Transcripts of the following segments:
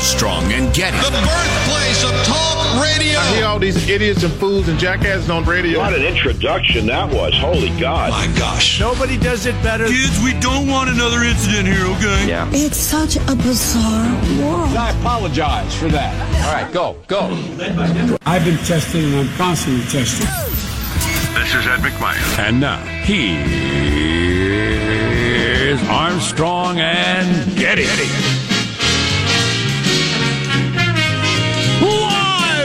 Armstrong and Getty. The birthplace of talk radio. I hear all these idiots and fools and jackasses on radio. What an introduction that was. Holy God. My gosh. Nobody does it better. Kids, we don't want another incident here, okay? Yeah. It's such a bizarre world. I apologize for that. All right, go, go. I've been tested and I'm constantly tested. This is Ed McMahon. And now, he is Armstrong and Getty.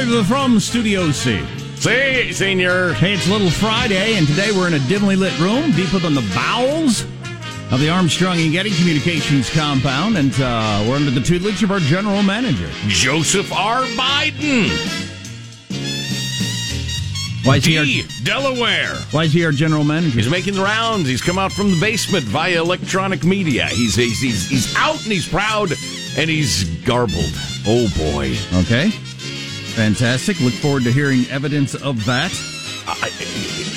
Live from Studio C. See, senior. Hey, it's Little Friday, and today we're in a dimly lit room deep within the bowels of the Armstrong and Getty Communications compound, and uh, we're under the tutelage of our general manager, Joseph R. Biden. Why is he our, Delaware. why is he our general manager? He's making the rounds. He's come out from the basement via electronic media. He's he's he's, he's out and he's proud and he's garbled. Oh boy. Okay. Fantastic. Look forward to hearing evidence of that. I,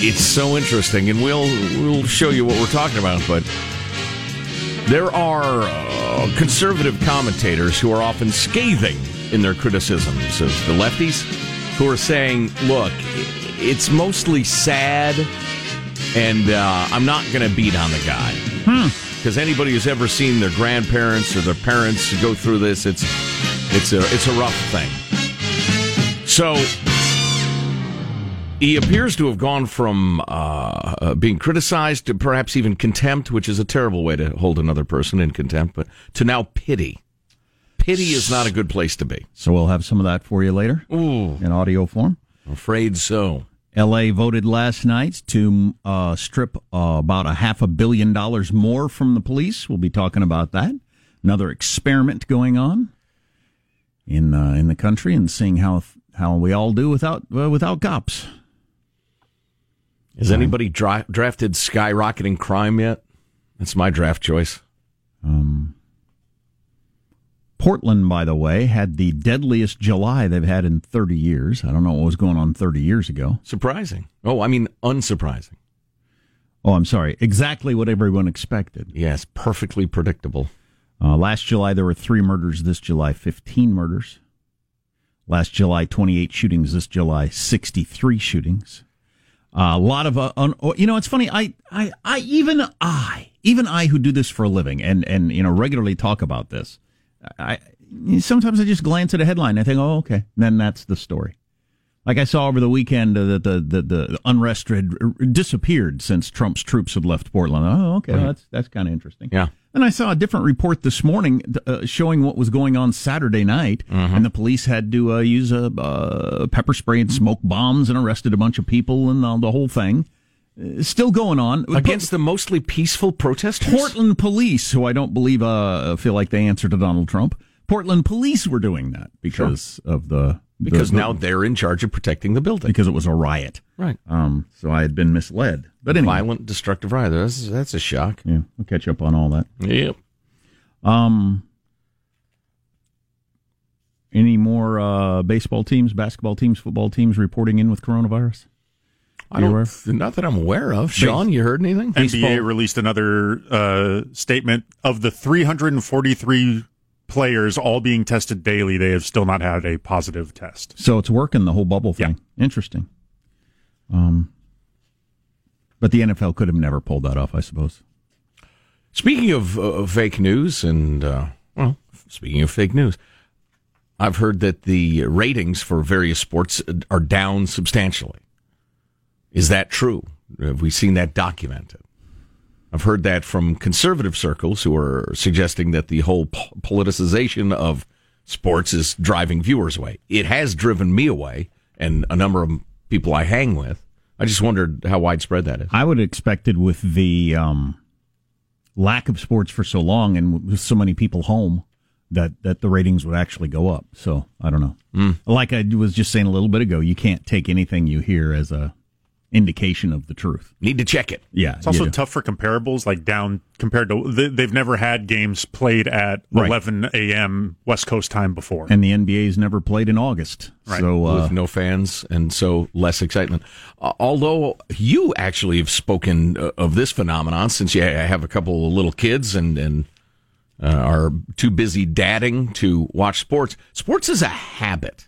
it's so interesting, and we'll we'll show you what we're talking about. But there are uh, conservative commentators who are often scathing in their criticisms of the lefties, who are saying, "Look, it's mostly sad, and uh, I'm not going to beat on the guy." Because anybody who's ever seen their grandparents or their parents go through this, it's it's a it's a rough thing. So he appears to have gone from uh, uh, being criticized to perhaps even contempt, which is a terrible way to hold another person in contempt, but to now pity. Pity is not a good place to be. So we'll have some of that for you later Ooh, in audio form. Afraid so. LA voted last night to uh, strip uh, about a half a billion dollars more from the police. We'll be talking about that. Another experiment going on in uh, in the country and seeing how how will we all do without uh, without cops. Has anybody dra- drafted skyrocketing crime yet? That's my draft choice. Um, Portland, by the way, had the deadliest July they've had in 30 years. I don't know what was going on 30 years ago. Surprising. Oh, I mean, unsurprising. Oh, I'm sorry. Exactly what everyone expected. Yes, perfectly predictable. Uh, last July, there were three murders. This July, 15 murders. Last July, 28 shootings. This July, 63 shootings. Uh, a lot of, uh, un- oh, you know, it's funny. I, I, I, even I, even I who do this for a living and, and, you know, regularly talk about this, I, sometimes I just glance at a headline and I think, oh, okay. And then that's the story. Like I saw over the weekend uh, that the, the, the unrest had disappeared since Trump's troops had left Portland. Oh, okay. Well, that's, that's kind of interesting. Yeah. And I saw a different report this morning uh, showing what was going on Saturday night, and the police had to uh, use a uh, pepper spray and smoke bombs and arrested a bunch of people and uh, the whole thing. Uh, still going on Against the mostly peaceful protesters? Portland police, who I don't believe uh, feel like they answer to Donald Trump. Portland police were doing that because of the Because the- now they're in charge of protecting the building. because it was a riot. Right. Um, so I had been misled. But anyway, Violent, destructive riot. That's, that's a shock. yeah, we'll catch up on all that. Yep. Um, any more uh, baseball teams, basketball teams, football teams reporting in with coronavirus? I You don't, aware? not that I'm aware of. Sean, you heard anything? NBA released another uh, statement of the 343 players all being tested daily. They have still not had a positive test. So it's working the whole bubble thing. Interesting. Um, but the NFL could have never pulled that off, I suppose. Speaking of uh, fake news, and uh, well, speaking of fake news, I've heard that the ratings for various sports are down substantially. Is that true? Have we seen that documented? I've heard that from conservative circles who are suggesting that the whole politicization of sports is driving viewers away. It has driven me away, and a number of people I hang with. I just wondered how widespread that is. I would have expected with the um, lack of sports for so long and with so many people home that, that the ratings would actually go up. So I don't know. Like I was just saying a little bit ago, you can't take anything you hear as a indication of the truth. Need to check it. Yeah, It's also do. tough for comparables, like down compared to they, they've never had games played at Right. 11 a.m. West Coast time before. and the NBA's never played in August. Right. So uh, with no fans and so less excitement. Uh, although you actually have spoken uh, of this phenomenon since you have a couple of little kids and and uh, are too busy dadding to watch sports. Sports is a habit.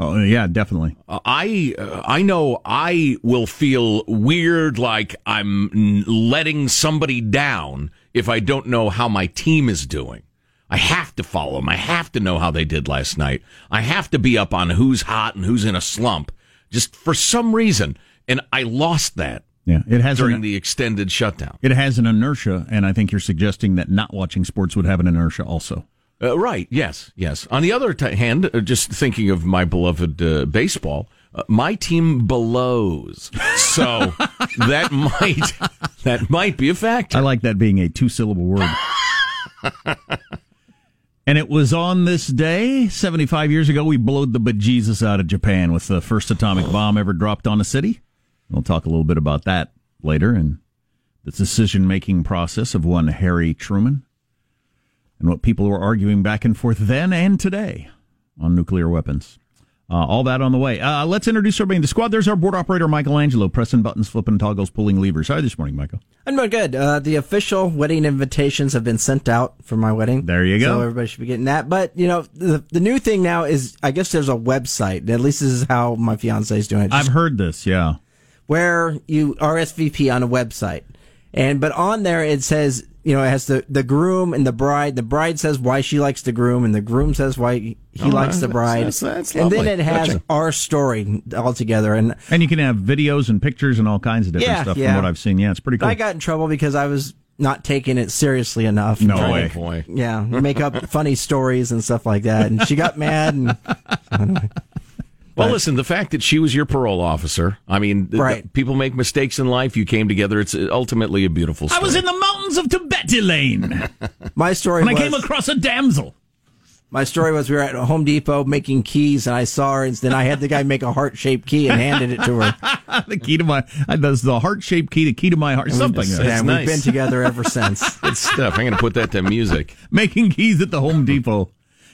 Oh yeah, definitely. Uh, I uh, I know I will feel weird, like I'm letting somebody down if I don't know how my team is doing. I have to follow them. I have to know how they did last night. I have to be up on who's hot and who's in a slump. Just for some reason, and I lost that. Yeah, it has during an, the extended shutdown. It has an inertia, and I think you're suggesting that not watching sports would have an inertia also. Uh, right. Yes. Yes. On the other t- hand, uh, just thinking of my beloved uh, baseball, uh, my team blows, so that might that might be a factor. I like that being a two syllable word. and it was on this day, 75 years ago, we blowed the bejesus out of Japan with the first atomic bomb ever dropped on a city. We'll talk a little bit about that later and the decision making process of one Harry Truman and what people were arguing back and forth then and today on nuclear weapons. Uh, all that on the way. Uh, let's introduce everybody in the squad. There's our board operator, Michelangelo, pressing buttons, flipping toggles, pulling levers. How are you this morning, Michael? I'm doing good. Uh, the official wedding invitations have been sent out for my wedding. There you go. So everybody should be getting that. But, you know, the, the new thing now is, I guess there's a website. At least this is how my fiance is doing it. I've heard this, yeah. Where you RSVP on a website. And, but on there it says, you know, it has the, the groom and the bride. The bride says why she likes the groom, and the groom says why he Oh, likes the bride. that's- that's and then it has Touching. our story all together. And And you can have videos and pictures and all kinds of different Yeah, stuff yeah. from what I've seen. Yeah, it's pretty cool. I got in trouble because I was not taking it seriously enough. No way. to- Boy. Yeah, make up funny stories and stuff like that. And she got mad. And Well, listen, the fact that she was your parole officer, I mean, Right. th- people make mistakes in life. You came together. It's ultimately a beautiful story. I was in the mountains of Tibet, Elaine, my story and I came across a damsel. my story was we were at Home Depot making keys, and I saw her, and then I had the guy make a heart shaped key and handed it to her. the key to my, uh, that's the heart shaped key, the key to my heart, something. just- like that. and nice. we've been together ever since. Good stuff. I'm going to put that to music. Making keys at the Home Depot.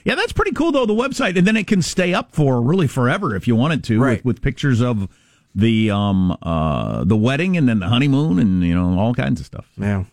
Yeah, that's pretty cool though. The website, and then it can stay up for really forever if you want it to, Right. with, with pictures of the um uh the wedding and then the honeymoon and you know all kinds of stuff. Yeah.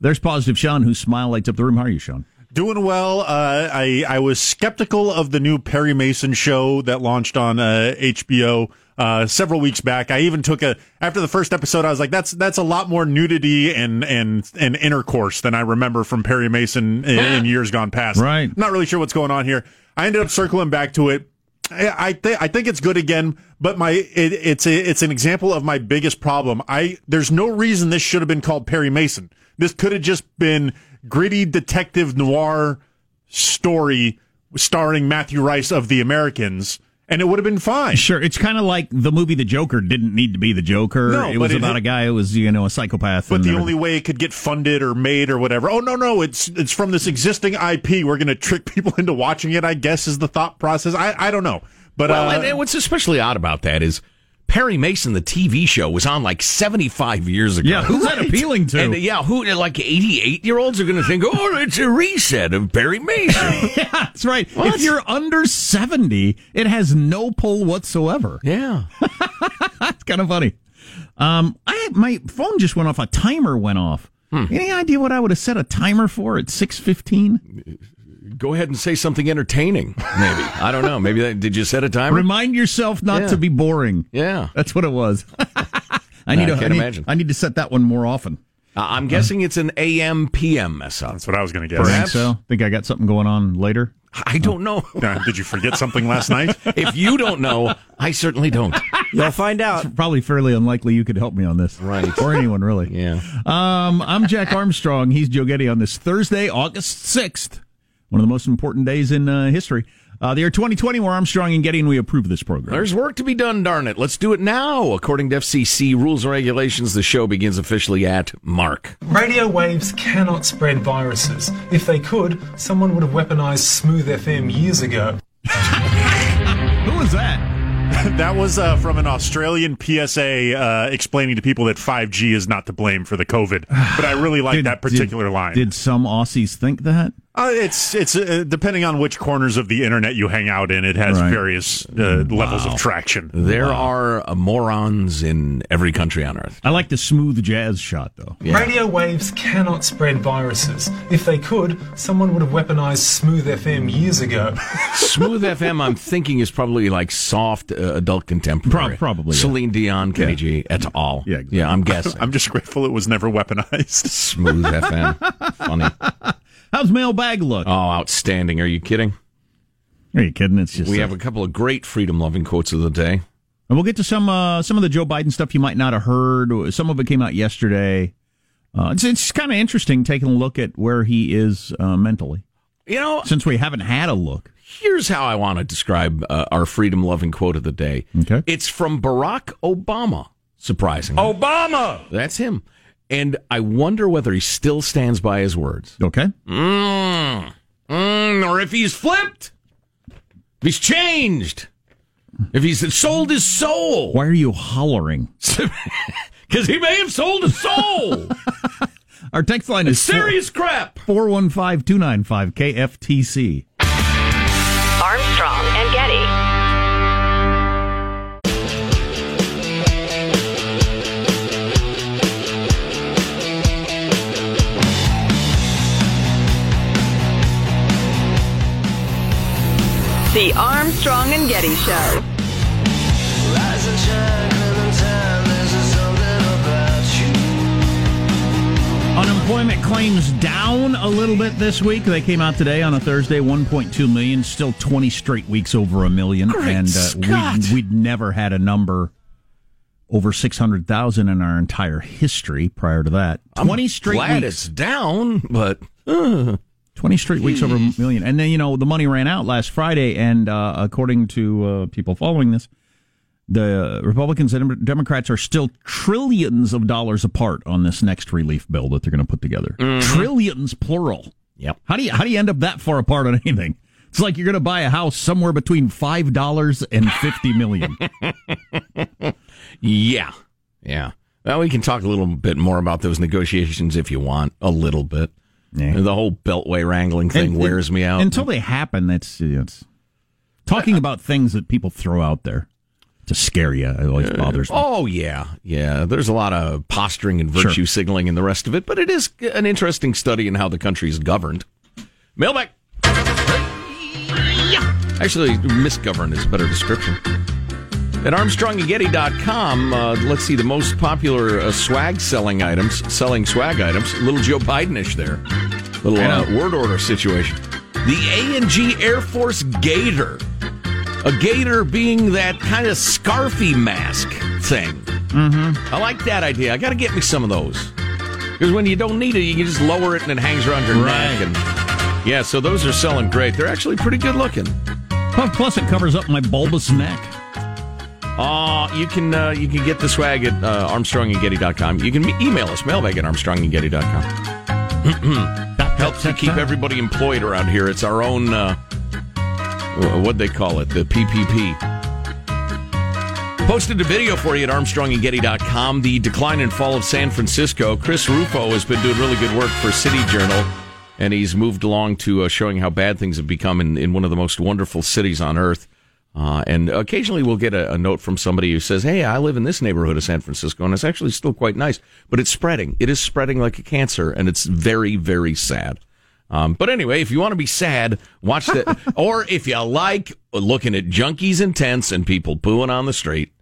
There's positive Sean, whose smile lights up the room. How are you, Sean? Doing well. Uh, I I was skeptical of the new Perry Mason show that launched on uh, HBO uh, several weeks back. I even took a after the first episode. I was like, that's that's a lot more nudity and and and intercourse than I remember from Perry Mason in, in years gone past. Right. I'm not really sure what's going on here. I ended up circling back to it. I I, th- I think it's good again, but my it, it's a, it's an example of my biggest problem. I there's no reason this should have been called Perry Mason. This could have just been gritty detective noir story starring Matthew Rhys of The Americans, and it would have been fine. Sure, it's kind of like the movie The Joker didn't need to be the Joker. No, it was it- about a guy who was you know a psychopath. But the everything. only way it could get funded or made or whatever. Oh no, no, it's it's from this existing IP. We're going to trick people into watching it. I guess is the thought process. I I don't know, but Well, uh, and, and what's especially odd about that is Perry Mason, the TV show, was on like 75 years ago. Yeah, who's that appealing to? And uh, yeah, who like 88 year olds are going to think, oh, it's a reset of Perry Mason. yeah, that's right. What? If you're under seventy, it has no pull whatsoever. yeah. That's kind of funny. Um, I my phone just went off. A timer went off. Hmm. Any idea what I would have set a timer for at six fifteen? Go ahead and say something entertaining, maybe. I don't know. Maybe that, did you set a timer? Remind yourself not Yeah. to be boring. yeah. That's what it was. I need I to. can't I need, imagine. I need to set that one more often. Uh, I'm guessing it's an AM PM mess up. that's what I was going to Think guess. so. Think I got something going on later. I don't know. Uh, did you forget something last night? if you don't know, I certainly don't. You'll find out. Probably fairly unlikely you could help me on this. Right. Or anyone really. Yeah. Um, I'm Jack Armstrong. He's Joe Getty on this Thursday, August 6th, one of the most important days in uh, history. Uh, the year 2020, where Armstrong and Getty, and we approve this program. There's work to be done, darn it. Let's do it now. According to FCC rules and regulations, the show begins officially at Mark. Radio waves cannot spread viruses. If they could, someone would have weaponized Smooth FM years ago. Who was that? that was uh, from an Australian PSA uh, explaining to people that 5G is not to blame for the COVID. But I really like that particular did- line. Did some Aussies think that? Uh, it's it's uh, depending on which corners of the internet you hang out in. It has Right. various uh, levels of traction. There are uh, morons in every country on earth. I like the smooth jazz shot though. Radio waves cannot spread viruses. If they could, someone would have weaponized Smooth FM years ago. Smooth FM, I'm thinking, is probably like soft uh, adult contemporary. Pro- probably, yeah. Celine Dion, Kenny G, et al. Yeah, exactly. yeah, I'm guessing. I'm just grateful it was never weaponized. Smooth FM. Funny. How's mailbag look? Oh, outstanding. Are you kidding? Are you kidding? It's just We uh, have a couple of great freedom loving quotes of the day. And we'll get to some uh, some of the Joe Biden stuff you might not have heard. Some of it came out yesterday. Uh, it's it's kind of interesting taking a look at where he is uh, mentally, You know, since we haven't had a look. here's how I want to describe uh, our freedom loving quote of the day. Okay. It's from Barack Obama, surprisingly. Obama! That's him. And I wonder whether he still stands by his words. Okay. Mm. Mm, or if he's flipped, if he's changed, if he's sold his soul. Why are you hollering? Because he may have sold his soul. Our text line is Serious crap. 415 295 KFTC. The Armstrong and Getty Show. Unemployment claims down a little bit this week. They came out today on a Thursday, 1.2 million, still 20 straight weeks over a million. Great and Scott. we'd, we'd never had a number over 600,000 in our entire history prior to that. 20 straight Glad weeks. it's down, but uh, 20 straight weeks over a million. And then, you know, the money ran out last Friday. And uh, according to uh, people following this, the Republicans and Democrats are still trillions of dollars apart on this next relief bill that they're going to put together. Trillions, plural. Yep. How do you how do you end up that far apart on anything? It's like you're going to buy a house somewhere between five dollars and fifty million. yeah, yeah. Well, we can talk a little bit more about those negotiations if you want, a little bit. Yeah. The whole Beltway wrangling thing And- wears me out. Until they happen, that's it's talking about things that people throw out there to scare you. It always bothers me. Oh yeah, yeah. There's a lot of posturing and virtue Sure. signaling and the rest of it, but it is an interesting study in how the country is governed. Mailback. Actually, misgoverned is a better description. At ArmstrongandGetty.com, uh, let's see the most popular uh, swag selling items, selling swag items. Little Joe Bidenish there, little uh, word order situation. The A and G Air Force Gator, a gator being that kind of scarfy mask thing. Mm-hmm. I like that idea. I got to get me some of those because when you don't need it, you can just lower it and it hangs around your neck. And yeah, so those are selling great. They're actually pretty good looking. Plus, it covers up my bulbous neck. Uh, you can uh, you can get the swag at uh, ArmstrongandGetty.com. You can email us, mailbag at ArmstrongandGetty.com. That helps to keep everybody employed around here. It's our own, uh, what they call it, the PPP. Posted a video for you at ArmstrongandGetty.com. The decline and fall of San Francisco. Chris Rufo has been doing really good work for City Journal, and he's moved along to uh, showing how bad things have become in, in one of the most wonderful cities on earth. Uh, and occasionally we'll get a, a note from somebody who says, Hey, I live in this neighborhood of San Francisco, and it's actually still quite nice, but it's spreading. It is spreading like a cancer, and it's very, very sad. Um, but anyway, if you want to be sad, watch that. or if you like looking at junkies and tents and people pooing on the street,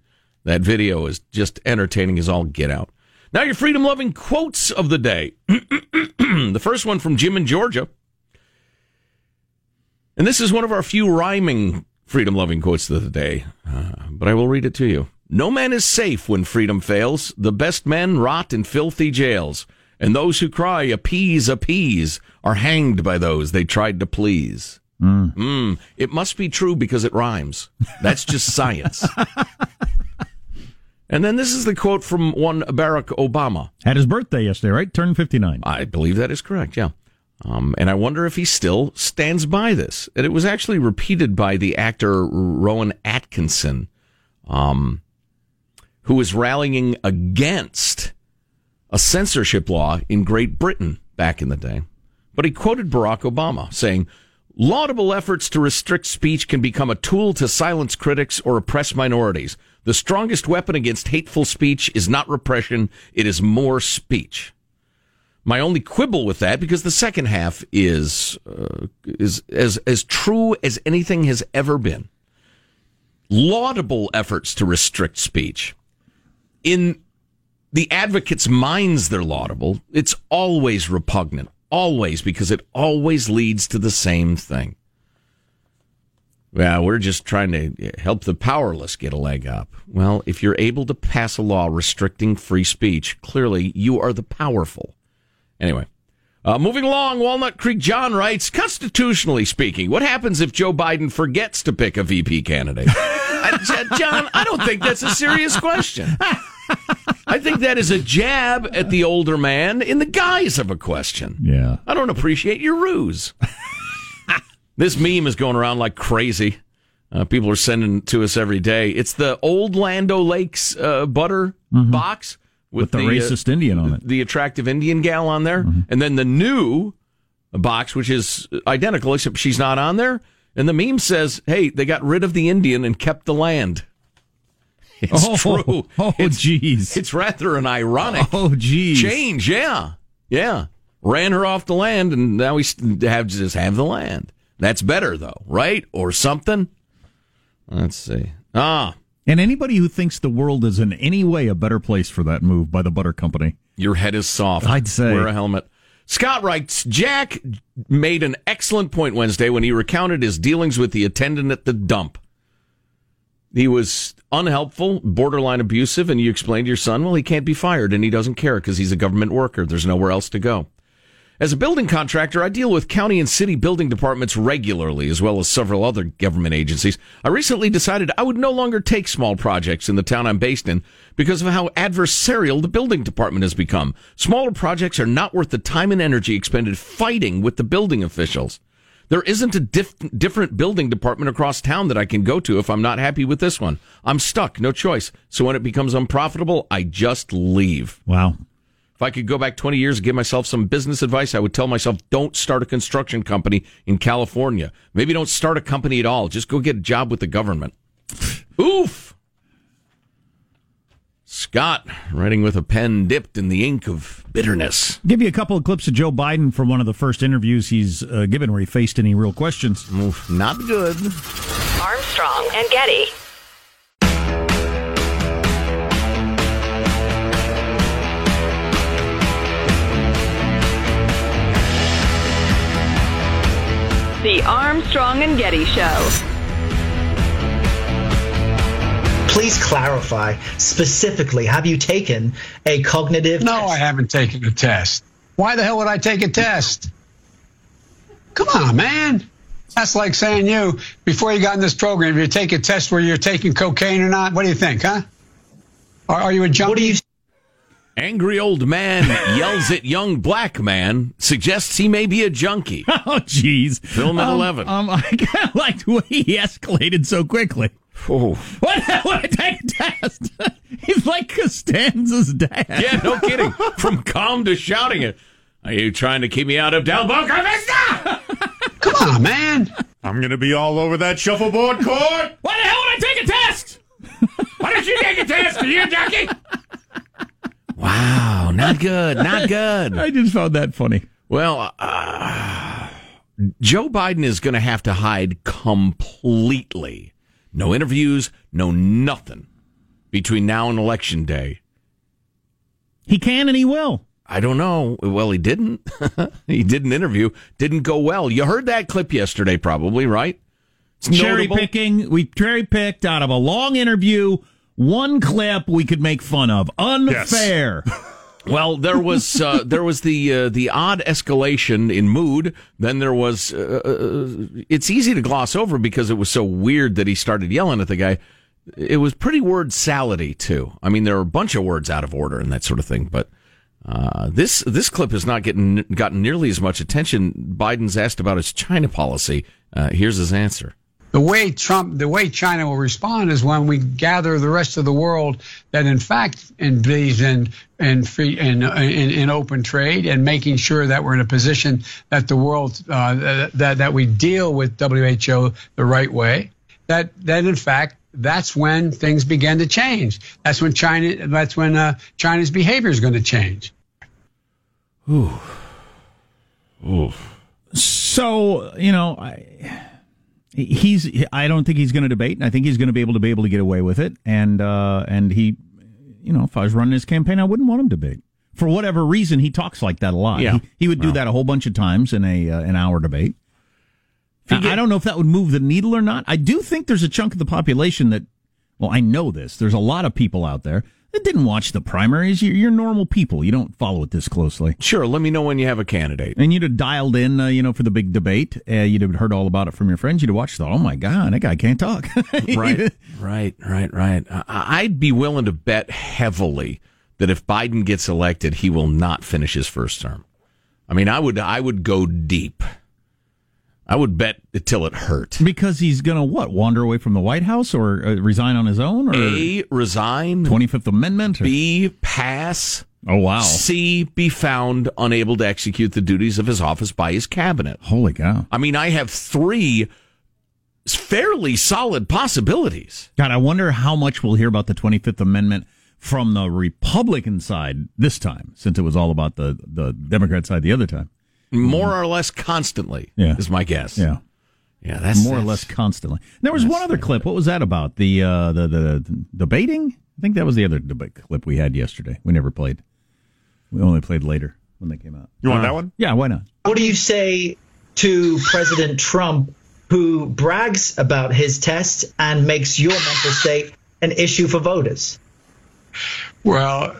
that video is just entertaining as all get out. Now, your freedom loving quotes of the day. the first one from Jim in Georgia. And this is one of our few rhyming freedom loving quotes of the day, uh, but I will read it to you. No man is safe when freedom fails. The best men rot in filthy jails, and those who cry, appease, appease, are hanged by those they tried to please. Mm. It must be true because it rhymes. That's just science. and then this is the quote from one Barack Obama. Had his birthday yesterday, right? Turned 59. I believe that is correct, yeah. Um, and I wonder if he still stands by this. And it was actually repeated by the actor Rowan Atkinson, um, who was rallying against a censorship law in Great Britain back in the day. but he quoted Barack Obama saying, Laudable efforts to restrict speech can become a tool to silence critics or oppress minorities. The strongest weapon against hateful speech is not repression, it is more speech. My only quibble with that, because the second half is uh, is as as true as anything has ever been. Laudable efforts to restrict speech. In the advocates' minds, they're laudable. It's always repugnant, always, because it always leads to the same thing. Well, we're just trying to help the powerless get a leg up. Well, if you're able to pass a law restricting free speech, clearly you are the powerful. Anyway, uh, moving along, Walnut Creek John writes, constitutionally speaking, what happens if Joe Biden forgets to pick a VP candidate? I, John, I don't think that's a serious question. I think that is a jab at the older man in the guise of a question. Yeah. I don't appreciate your ruse. this meme is going around like crazy. Uh, people are sending it to us every day. It's the old Land O'Lakes uh, butter Mm-hmm. box With the uh, racist Indian on it. the attractive Indian gal on there, Mm-hmm. and then the new box, which is identical except she's not on there. And the meme says, "Hey, they got rid of the Indian and kept the land." It's Oh, true. oh, it's, jeez. It's rather an ironic Oh, geez. change. Yeah, yeah. Ran her off the land, and now we have just have the land. That's better though, right? Or something. Let's see. Ah, And anybody who thinks the world is in any way a better place for that move by the butter company. Your head is soft. I'd say. Wear a helmet. Scott writes Jack made an excellent point Wednesday when he recounted his dealings with the attendant at the dump. He was unhelpful, borderline abusive, and you explained to your son, well, he can't be fired and he doesn't care because he's a government worker. There's nowhere else to go. As a building contractor, I deal with county and city building departments regularly, as well as several other government agencies. I recently decided I would no longer take small projects in the town I'm based in because of how adversarial the building department has become. Smaller projects are not worth the time and energy expended fighting with the building officials. There isn't a diff- different building department across town that I can go to if I'm not happy with this one. I'm stuck, no choice. So when it becomes unprofitable, I just leave. Wow. If I could go back 20 years and give myself some business advice, I would tell myself don't start a construction company in California. Maybe don't start a company at all. Just go get a job with the government. Oof. Scott, writing with a pen dipped in the ink of bitterness. Give you a couple of clips of Joe Biden from one of the first interviews he's uh, given where he faced any real questions. Oof, not good. Armstrong and Getty. The Armstrong and Getty Show. Please clarify specifically have you taken a cognitive No, I haven't taken a test. Why the hell would I take a test? Come on, man. That's like saying you, before you got in this program, you take a test where you're taking cocaine or not. What do you think, huh? Are, are you a junkie? What do you Angry old man yells at young black man, suggests he may be a junkie. Oh, jeez. Film at um, 11. Um, I kind of liked the way he escalated so quickly. Oh. What the hell would I take a test? He's like Costanza's dad. Yeah, no kidding. From calm to shouting it. Are you trying to keep me out of Del Boca Vista? Come on, man. I'm going to be all over that shuffleboard court. Why the hell would I take a test? Why don't you take a test? Are you a junkie? Wow, not good, not good. I just found that funny. Well, uh, Joe Biden is going to have to hide completely. No interviews, no nothing between now and election day. He can and he will. I don't know. Well, he didn't. he did an interview. Didn't go well. You heard that clip yesterday, probably, right? It's cherry notable. picking. We cherry picked out of a long interview one clip we could make fun of. Unfair. Well, there was uh, there was the uh, the odd escalation in mood. Then there was. Uh, uh, it's easy to gloss over because it was so weird that he started yelling at the guy. It was pretty word salady too. I mean, there are a bunch of words out of order and that sort of thing. But uh, this this clip has not getting gotten nearly as much attention. Biden's asked about his China policy. Uh, here's his answer. The way Trump, the way China will respond is when we gather the rest of the world that in fact believes in in free in, in, in open trade and making sure that we're in a position that the world uh, that that we deal with WHO the right way. That that in fact that's when things begin to change. That's when China. That's when uh, China's behavior is going to change. Ooh. Ooh. So you know, I, he's. I don't think he's going to debate, and I think he's going to be able to be able to get away with it. And uh, and he, you know, if I was running his campaign, I wouldn't want him to debate. For whatever reason, he talks like that a lot. Yeah. He, he would do Well. that a whole bunch of times in a uh, an hour debate. I I don't know if that would move the needle or not. I do think there's a chunk of the population that, well, I know this. There's a lot of people out there that didn't watch the primaries. You're, you're normal people. You don't follow it this closely. Sure. Let me know when you have a candidate. And you'd have dialed in, uh, you know, for the big debate. Uh, you'd have heard all about it from your friends. You'd have watched. Thought, oh my god, that guy can't talk. right, right, right, right. I'd be willing to bet heavily that if Biden gets elected, he will not finish his first term. I mean, I would, I would go deep. I would bet till it hurt. Because he's gonna what wander away from the White House or uh, resign on his own or A, resign. Twenty Fifth Amendment. Or? B, pass. Oh wow. C, be found unable to execute the duties of his office by his cabinet. Holy cow! I mean, I have three fairly solid possibilities. God, I wonder how much we'll hear about the Twenty Fifth Amendment from the Republican side this time, since it was all about the the Democrat side the other time. More or less constantly, Yeah. is my guess. Yeah. Yeah, that's more or less constantly. There was one other clip. What was that about? The uh, the, the debating. I think that was the other debate clip we had yesterday. We never played. We only played later when they came out. You want Uh, that one? Yeah, why not? What do you say to President Trump, who brags about his test and makes your mental state an issue for voters? Well,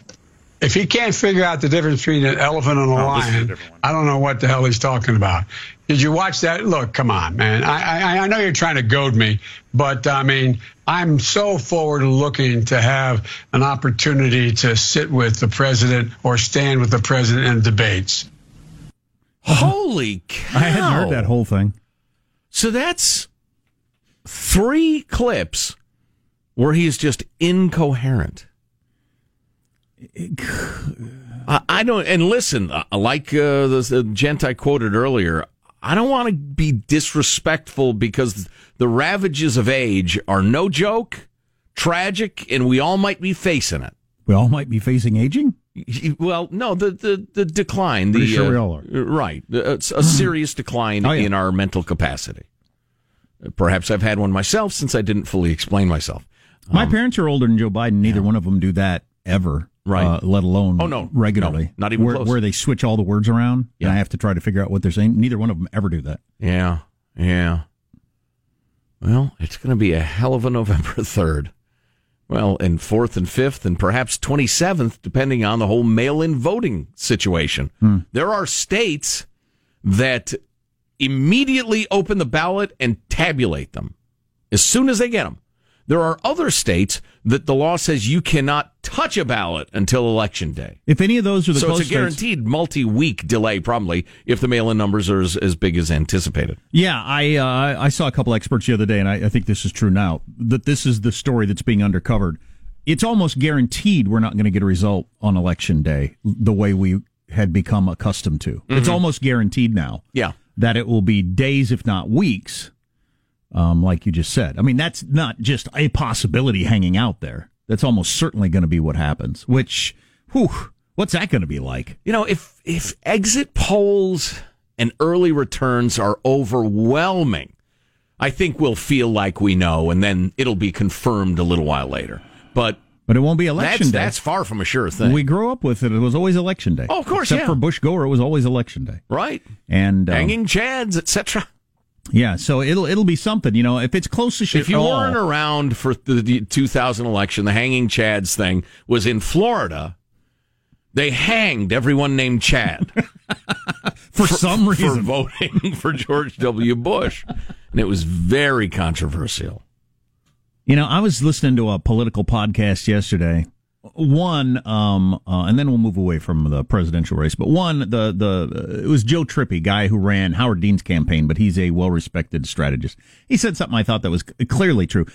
if he can't figure out the difference between an elephant and a Oh, this is a lion, different. I don't know what the hell he's talking about. Did you watch that? Look, come on, man. I, I, I know you're trying to goad me, but I mean, I'm so forward looking to have an opportunity to sit with the president or stand with the president in debates. Holy cow! I hadn't heard that whole thing. So that's three clips where he is just incoherent. I, don't, and listen, uh, like uh, the, the gent I quoted earlier, I don't want to be disrespectful because the ravages of age are no joke, tragic, and we all might be facing it. We all might be facing aging. Well, no, the the, the decline. Pretty the, sure uh, we all are. Right, Uh, it's a serious decline Oh, yeah. in our mental capacity. Uh, Perhaps I've had one myself since I didn't fully explain myself. My parents are older than Joe Biden. Neither one of them do that ever. Right. Uh, let alone Oh, no. regularly. No, not even where, close. where they switch all the words around Yeah. and I have to try to figure out what they're saying. Neither one of them ever do that. Yeah, yeah. Well, it's going to be a hell of a November 3rd. Well, and 4th and 5th and perhaps 27th, depending on the whole mail in voting situation. There are states that immediately open the ballot and tabulate them as soon as they get them. There are other states that the law says you cannot touch a ballot until election day. If any of those are the so it's a states- guaranteed multi-week delay, probably if the mail-in numbers are as, as big as anticipated. Yeah, I uh, I saw a couple experts the other day, and I, I think this is true now. That this is the story that's being undercovered. It's almost guaranteed we're not going to get a result on election day the way we had become accustomed to. It's Mhm. almost guaranteed now. Yeah. that it will be days, if not weeks, um, like you just said. I mean, that's not just a possibility hanging out there. That's almost certainly going to be what happens. Which, whew, what's that going to be like? You know, if if exit polls and early returns are overwhelming, I think we'll feel like we know, and then it'll be confirmed a little while later. But But it won't be election that's, day. That's far from a sure thing. We grew up with it. It was always election day. Oh, of course, Except yeah. for Bush Gore, it was always election day. right, And um, hanging chads, etc. yeah, so it'll it'll be something. You know, if it's close to If you all, weren't around for the, the 2000 election, the hanging chads thing was in Florida. They hanged everyone named Chad for, some reason for voting for George W. Bush, and it was very controversial. You know, I was listening to a political podcast yesterday one, um, uh, and then we'll move away from the presidential race. But one, the the uh, it was Joe Trippi, guy who ran Howard Dean's campaign, but he's a well respected strategist. He said something I thought that was clearly true.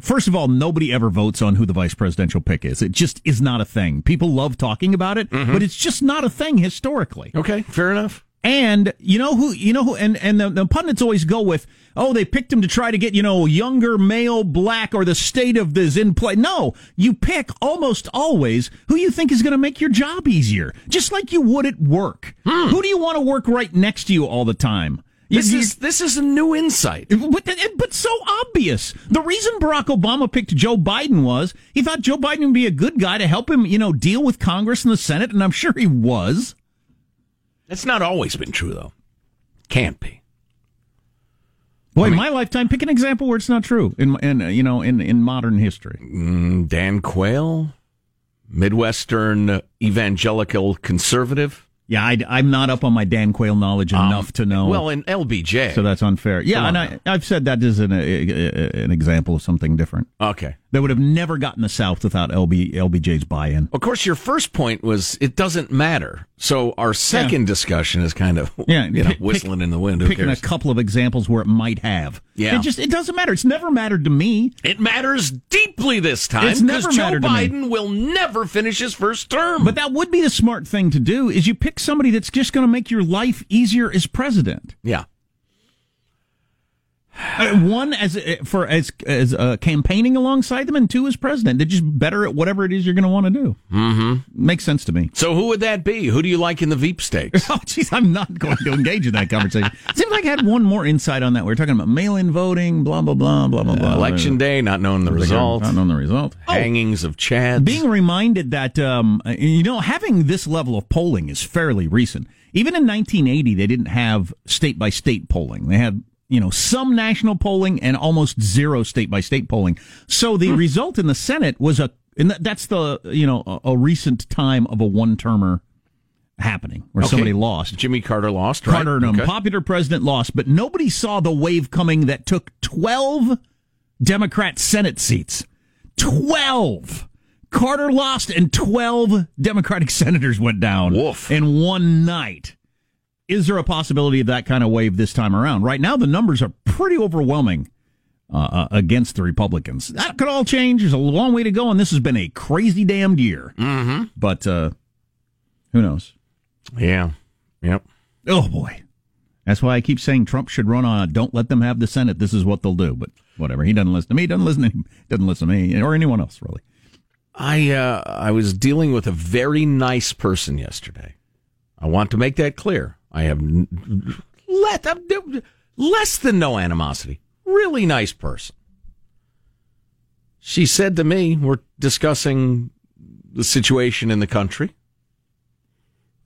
First of all, nobody ever votes on who the vice presidential pick is. It just is not a thing. People love talking about it, Mm-hmm. but it's just not a thing historically. Okay, fair enough. And you know who you know who and and the, the pundits always go with oh they picked him to try to get you know younger male black or the state of this in play. No, you pick almost always who you think is going to make your job easier, just like you would at work. Hmm. Who do you want to work right next to you all the time? This is this is a new insight. but, but so obvious. The reason Barack Obama picked Joe Biden was he thought Joe Biden would be a good guy to help him, you know, deal with Congress and the Senate, and I'm sure he was. That's not always been true, though. Can't be. Boy, in my lifetime, pick an example where it's not true in, in uh, you know in in modern history. Mm, Dan Quayle, Midwestern evangelical conservative. Yeah, I, am not up on my Dan Quayle knowledge enough to know. Well, in LBJ. so that's unfair. Yeah, and I, I've said that as an, a, a- an example of something different. okay. That would have never gotten the South without LB, LBJ's buy-in. Of course, your first point was it doesn't matter. So our second discussion is kind of Yeah, you know, pick- whistling in the wind. Who Picking cares? a couple of examples where it might have. Yeah. it just it doesn't matter. It's never mattered to me. It matters deeply this time It's because never Joe mattered to me. Biden will never finish his first term. But that would be the smart thing to do. Is you pick somebody that's just going to make your life easier as president. yeah, one as uh, for as as uh, campaigning alongside them, and two as president. They're just better at whatever it is you're going to want to do. Mm-hmm. Makes sense to me. So who would that be? Who do you like in the Veep stakes? Oh, jeez, I'm not going to engage in that conversation. Seems like I had one more insight on that. We are talking about mail-in voting, blah blah blah blah blah blah. Election day, not knowing the result. Not knowing the result. Oh, Hangings of Chads. being reminded that um, uh, you know having this level of polling is fairly recent. Even in 1980, they didn't have state by state polling. They had you know some national polling and almost zero state by state polling. So the hmm. result in the Senate was a and that's the you know a, a recent time of a one termer happening where Okay. somebody lost. Jimmy Carter lost, right? Carter, an Okay. unpopular president, lost, but nobody saw the wave coming that took 12 Democrat Senate seats. 12! Carter lost, and 12 Democratic senators went down Woof. in one night. Is there a possibility of that kind of wave this time around? Right now, the numbers are pretty overwhelming uh, uh, against the Republicans. That could all change. There's a long way to go, and this has been a crazy damned year. Mm-hmm. But uh, who knows? Yeah. Yep. Oh boy. That's why I keep saying Trump should run on don't let them have the Senate. This is what they'll do. But whatever. He doesn't listen to me. Doesn't listen to him. Doesn't listen to me or anyone else really. I uh, I was dealing with a very nice person yesterday. I want to make that clear. I have n- let less than no animosity. Really nice person. She said to me, "We're discussing the situation in the country."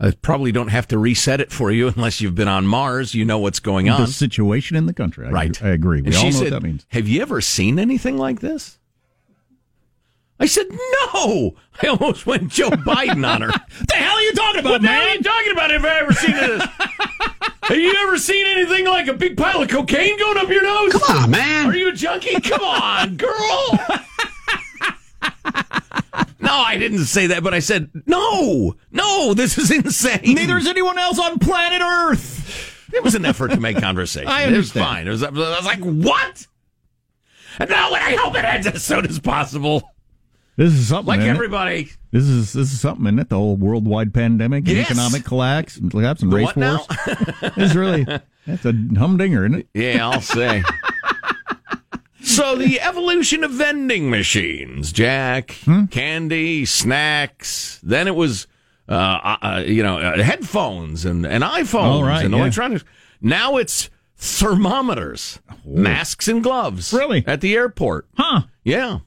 I probably don't have to reset it for you unless you've been on Mars. You know what's going on. The situation in the country. I, Right. I agree. We And all she know said, what that means. Have you ever seen anything like this? I said, No. I almost went Joe Biden on her. What the hell are you talking about, man? what are you talking about? Have I ever seen this? Have you ever seen anything like a big pile of cocaine going up your nose? Come on, man. Are you a junkie? Come on, girl. no, I didn't say that, but I said, no, no, this is insane. Neither is anyone else on planet Earth. It was an effort to make conversation. I It was fine. It was, I was like, what? And now, and I hope it ends as soon as possible. This is something. Like isn't it? everybody. This is this is something, isn't it? The whole worldwide pandemic, and Yes. economic collapse, and collapse, and race wars. it's really that's a humdinger, isn't it? Yeah, I'll say. so the evolution of vending machines, Jack, Hmm? candy, snacks. Then it was, uh, uh, uh, you know, uh, headphones and, and iPhones Oh, right, and yeah. electronics. Now it's thermometers, masks and gloves. Really? At the airport. Huh? Yeah.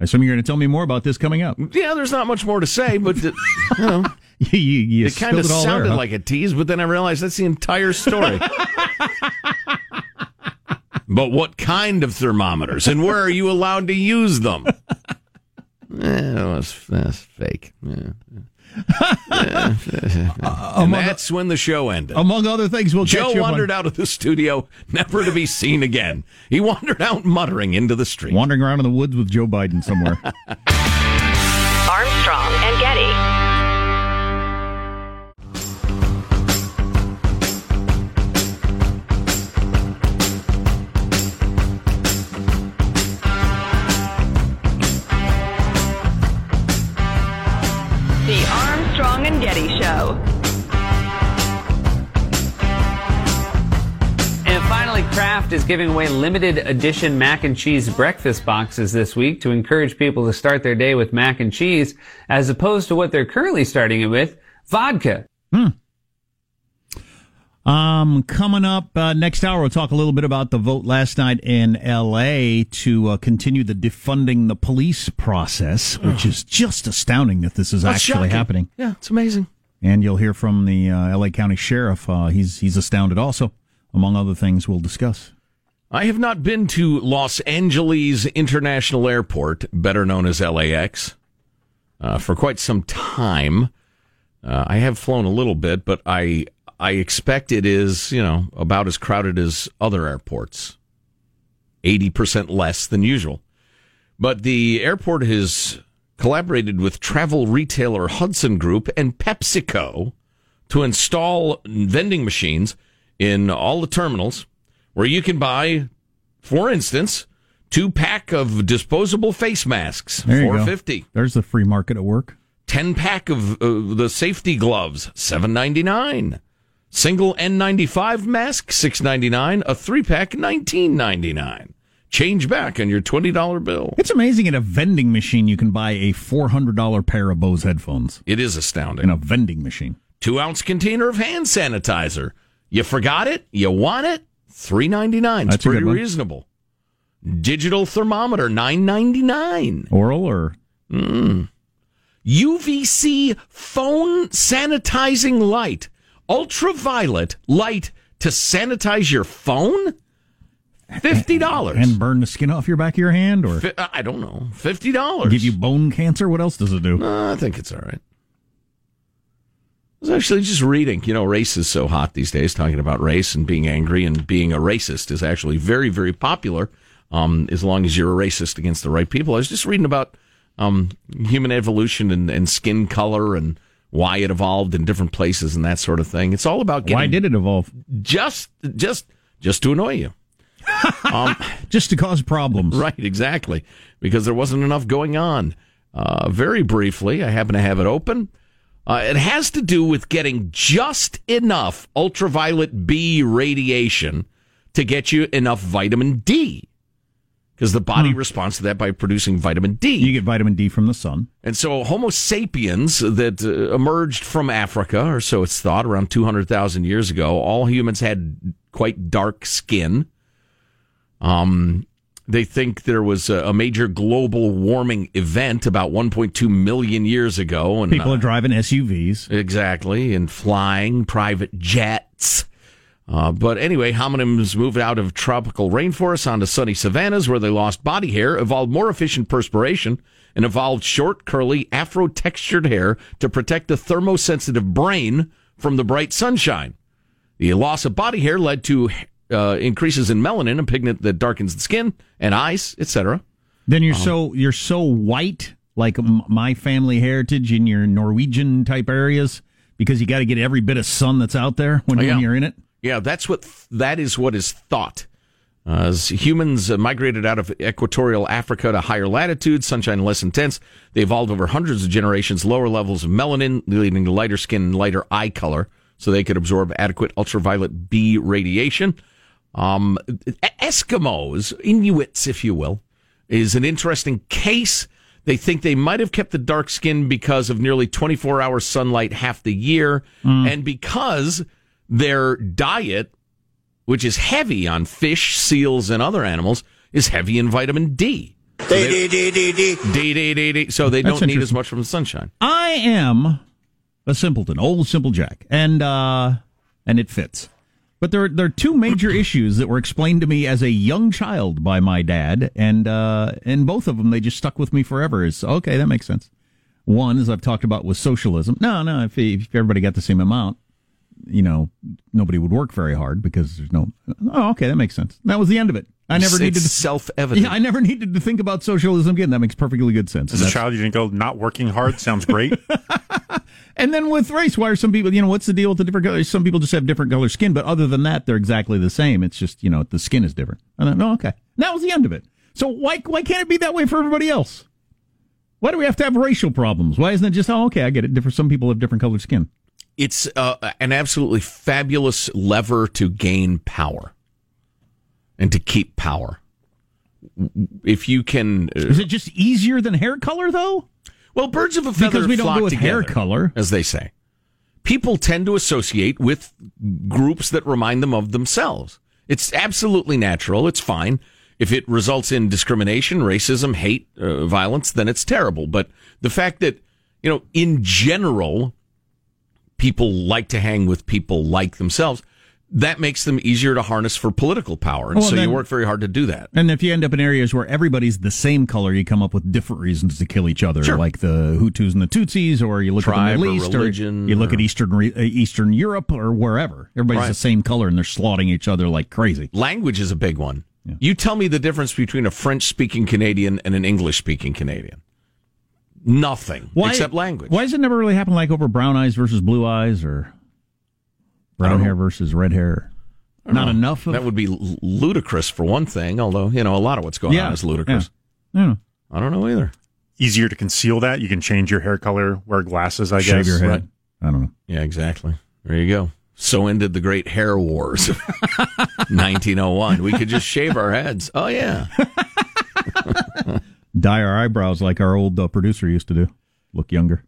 I assume you're going to tell me more about this coming up. Yeah, there's not much more to say, but you know, you, you, it kind of all there, sounded huh? like a tease, but then I realized that's the entire story. but what kind of thermometers, and where are you allowed to use them? Eh, that was, that's fake. Yeah. Yeah. and that's when the show ended. Among other things, we'll Joe catch you up on- wandered out of the studio, never to be seen again. He wandered out muttering into the street. wandering around in the woods with Joe Biden somewhere. Armstrong is giving away limited edition mac and cheese breakfast boxes this week to encourage people to start their day with mac and cheese, as opposed to what they're currently starting it with, vodka. Hmm. Um, coming up uh, next hour, we'll talk a little bit about the vote last night in L.A. to uh, continue the defunding the police process, which is just astounding that this is That's actually shocking. happening. Yeah, it's amazing. And you'll hear from the uh, L.A. County Sheriff. Uh, he's he's astounded also, among other things we'll discuss. I have not been to Los Angeles International Airport, better known as LAX, uh, for quite some time. Uh, I have flown a little bit, but I I expect it is you know about as crowded as other airports, eighty percent less than usual. But the airport has collaborated with travel retailer Hudson Group and PepsiCo to install vending machines in all the terminals where you can buy, for instance, two pack of disposable face masks, four fifty. There's the free market at work. Ten pack of uh, the safety gloves, seven ninety nine. Single N95 mask, six ninety nine. A three pack, nineteen ninety nine. Change back on your twenty dollar bill. It's amazing at a vending machine you can buy a four hundred dollar pair of Bose headphones It is astounding. in a vending machine. Two ounce container of hand sanitizer. You forgot it? You want it? Three ninety nine. It's That's pretty reasonable. Digital thermometer, nine ninety nine. Oral or UVC phone sanitizing light, ultraviolet light to sanitize your phone. Fifty dollars. and burn the skin off your back of your hand or I don't know. Fifty dollars. give you bone cancer. What else does it do? Uh, I think it's all right. I was actually just reading. You know, race is so hot these days. Talking about race and being angry and being a racist is actually very, very popular. Um, as long as you're a racist against the right people. I was just reading about um, human evolution and, and skin color and why it evolved in different places and that sort of thing. It's all about getting Why did it evolve? just, just, just to annoy you. um, Just to cause problems. Right, exactly. Because there wasn't enough going on. Uh, very briefly, I happen to have it open. Uh, it has to do with getting just enough ultraviolet B radiation to get you enough vitamin D. Because the body responds to that by producing vitamin D. You get vitamin D from the sun. And so Homo sapiens that uh, emerged from Africa, or so it's thought, around 200,000 years ago, all humans had quite dark skin. Um, they think there was a, a major global warming event about 1.2 million years ago. And, People uh, are driving SUVs. Exactly, and flying private jets. Uh, but anyway, hominins moved out of tropical rainforests onto sunny savannas where they lost body hair, evolved more efficient perspiration, and evolved short, curly, afro textured hair to protect the thermosensitive brain from the bright sunshine. The loss of body hair led to uh, increases in melanin, a pigment that darkens the skin and eyes, etc. Then you're so you're so white, like m- my family heritage in your Norwegian type areas, because you got to get every bit of sun that's out there when, Oh, yeah. when you're in it. Yeah, that's what that is what is thought. Uh, as humans uh, migrated out of equatorial Africa to higher latitudes, sunshine less intense, they evolved over hundreds of generations, lower levels of melanin, leading to lighter skin and lighter eye color, so they could absorb adequate ultraviolet B radiation. Um, Eskimos, Inuits, if you will, is an interesting case. They think they might have kept the dark skin because of nearly 24 hour sunlight half the year, and because their diet, which is heavy on fish, seals, and other animals, is heavy in vitamin D. So they- D, D, D, D. So they That's don't need as interesting. much from the sunshine. I am a simpleton, old simple Jack, and uh, and it fits. But there, there are two major issues that were explained to me as a young child by my dad, and uh, and both of them they just stuck with me forever. Is okay, that makes sense. One, as I've talked about, was socialism. No, no, if, if everybody got the same amount, you know, nobody would work very hard because there's no. Oh, okay, that makes sense. That was the end of it. I never It's needed to self-evident. Yeah, I never needed to think about socialism again. That makes perfectly good sense. As a child, you didn't go, not working hard sounds great. And then with race, why are some people, you know, what's the deal with the different colors? Some people just have different color skin, but other than that, they're exactly the same. It's just, you know, the skin is different. And oh, okay. That was the end of it. So why, why can't it be that way for everybody else? Why do we have to have racial problems? Why isn't it just, oh, okay, I get it. Different, some people have different colored skin. It's uh, an absolutely fabulous lever to gain power and to keep power. If you can, uh, Is it just easier than hair color, though? Well, birds of a feather Because we don't flock go with together, hair color. as they say. People tend to associate with groups that remind them of themselves. It's absolutely natural. It's fine. If it results in discrimination, racism, hate, uh, violence, then it's terrible. But the fact that, you know, in general, people like to hang with people like themselves, that makes them easier to harness for political power. And Well, so then- you work very hard to do that. And if you end up in areas where everybody's the same color, you come up with different reasons to kill each other, Sure. like the Hutus and the Tutsis, or you look Tribe at the Middle East, religion you look or- at Eastern uh, Eastern Europe, or wherever. Everybody's Right. the same color, and they're slaughtering each other like crazy. Language is a big one. You tell me the difference between a French speaking Canadian and an English speaking Canadian. Nothing except language. Why does it never really happen like over brown eyes versus blue eyes, or brown hair versus red hair? Don't know. enough. Of, That would be ludicrous for one thing, although, you know, a lot of what's going Yeah, on is ludicrous. yeah. I don't know. I don't know either. Easier to conceal that. You can change your hair color, wear glasses, I Shave guess. your head. Right. I don't know. Yeah, exactly. There you go. So ended the great hair wars of 1901. We could just shave our heads. Oh, yeah. Dye our eyebrows like our old uh, producer used to do. Look younger.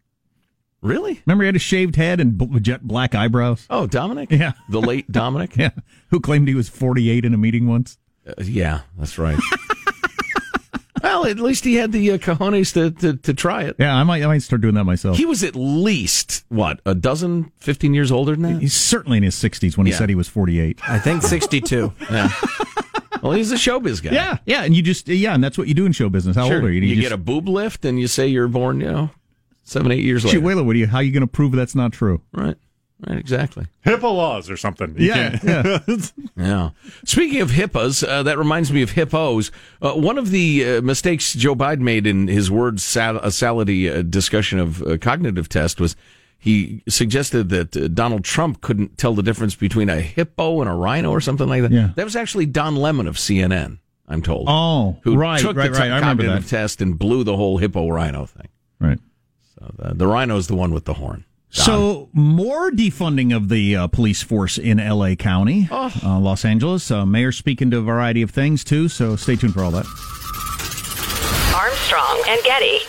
Really? Remember, he had a shaved head and b- jet black eyebrows. Oh, Dominic? Yeah. The late Dominic? Yeah, who claimed he was 48 in a meeting once. Uh, yeah, that's right. well, at least he had the uh, cojones to, to, to try it. Yeah, I might, I might start doing that myself. He was at least, what, a dozen, 15 years older than that? He's certainly in his 60s when he Yeah. said he was 48. I think 62. Yeah. Well, he's a showbiz guy. Yeah, yeah, and you just yeah, and that's what you do in show business. How Sure. old are you? You, just, get a boob lift and you say you're born, you know, seven, eight years later. Shoot, Wayla, what do you? How are you going to prove that's not true? Right. Right, exactly. HIPAA laws or something. You Yeah, can't- Yeah. Speaking of HIPAAs, uh, that reminds me of hippos. Uh, one of the uh, mistakes Joe Biden made in his words sal- a salady uh, discussion of uh, cognitive test was he suggested that uh, Donald Trump couldn't tell the difference between a hippo and a rhino or something like that. Yeah. That was actually Don Lemon of CNN, I'm told. Oh, who right, took right, the right. I remember cognitive that. test and blew the whole hippo rhino thing. Right. So the, the rhino is the one with the horn. Don. So more defunding of the uh, police force in L.A. County, Oh. uh, Los Angeles. Uh, mayor speaking to a variety of things too. So stay tuned for all that. Armstrong and Getty.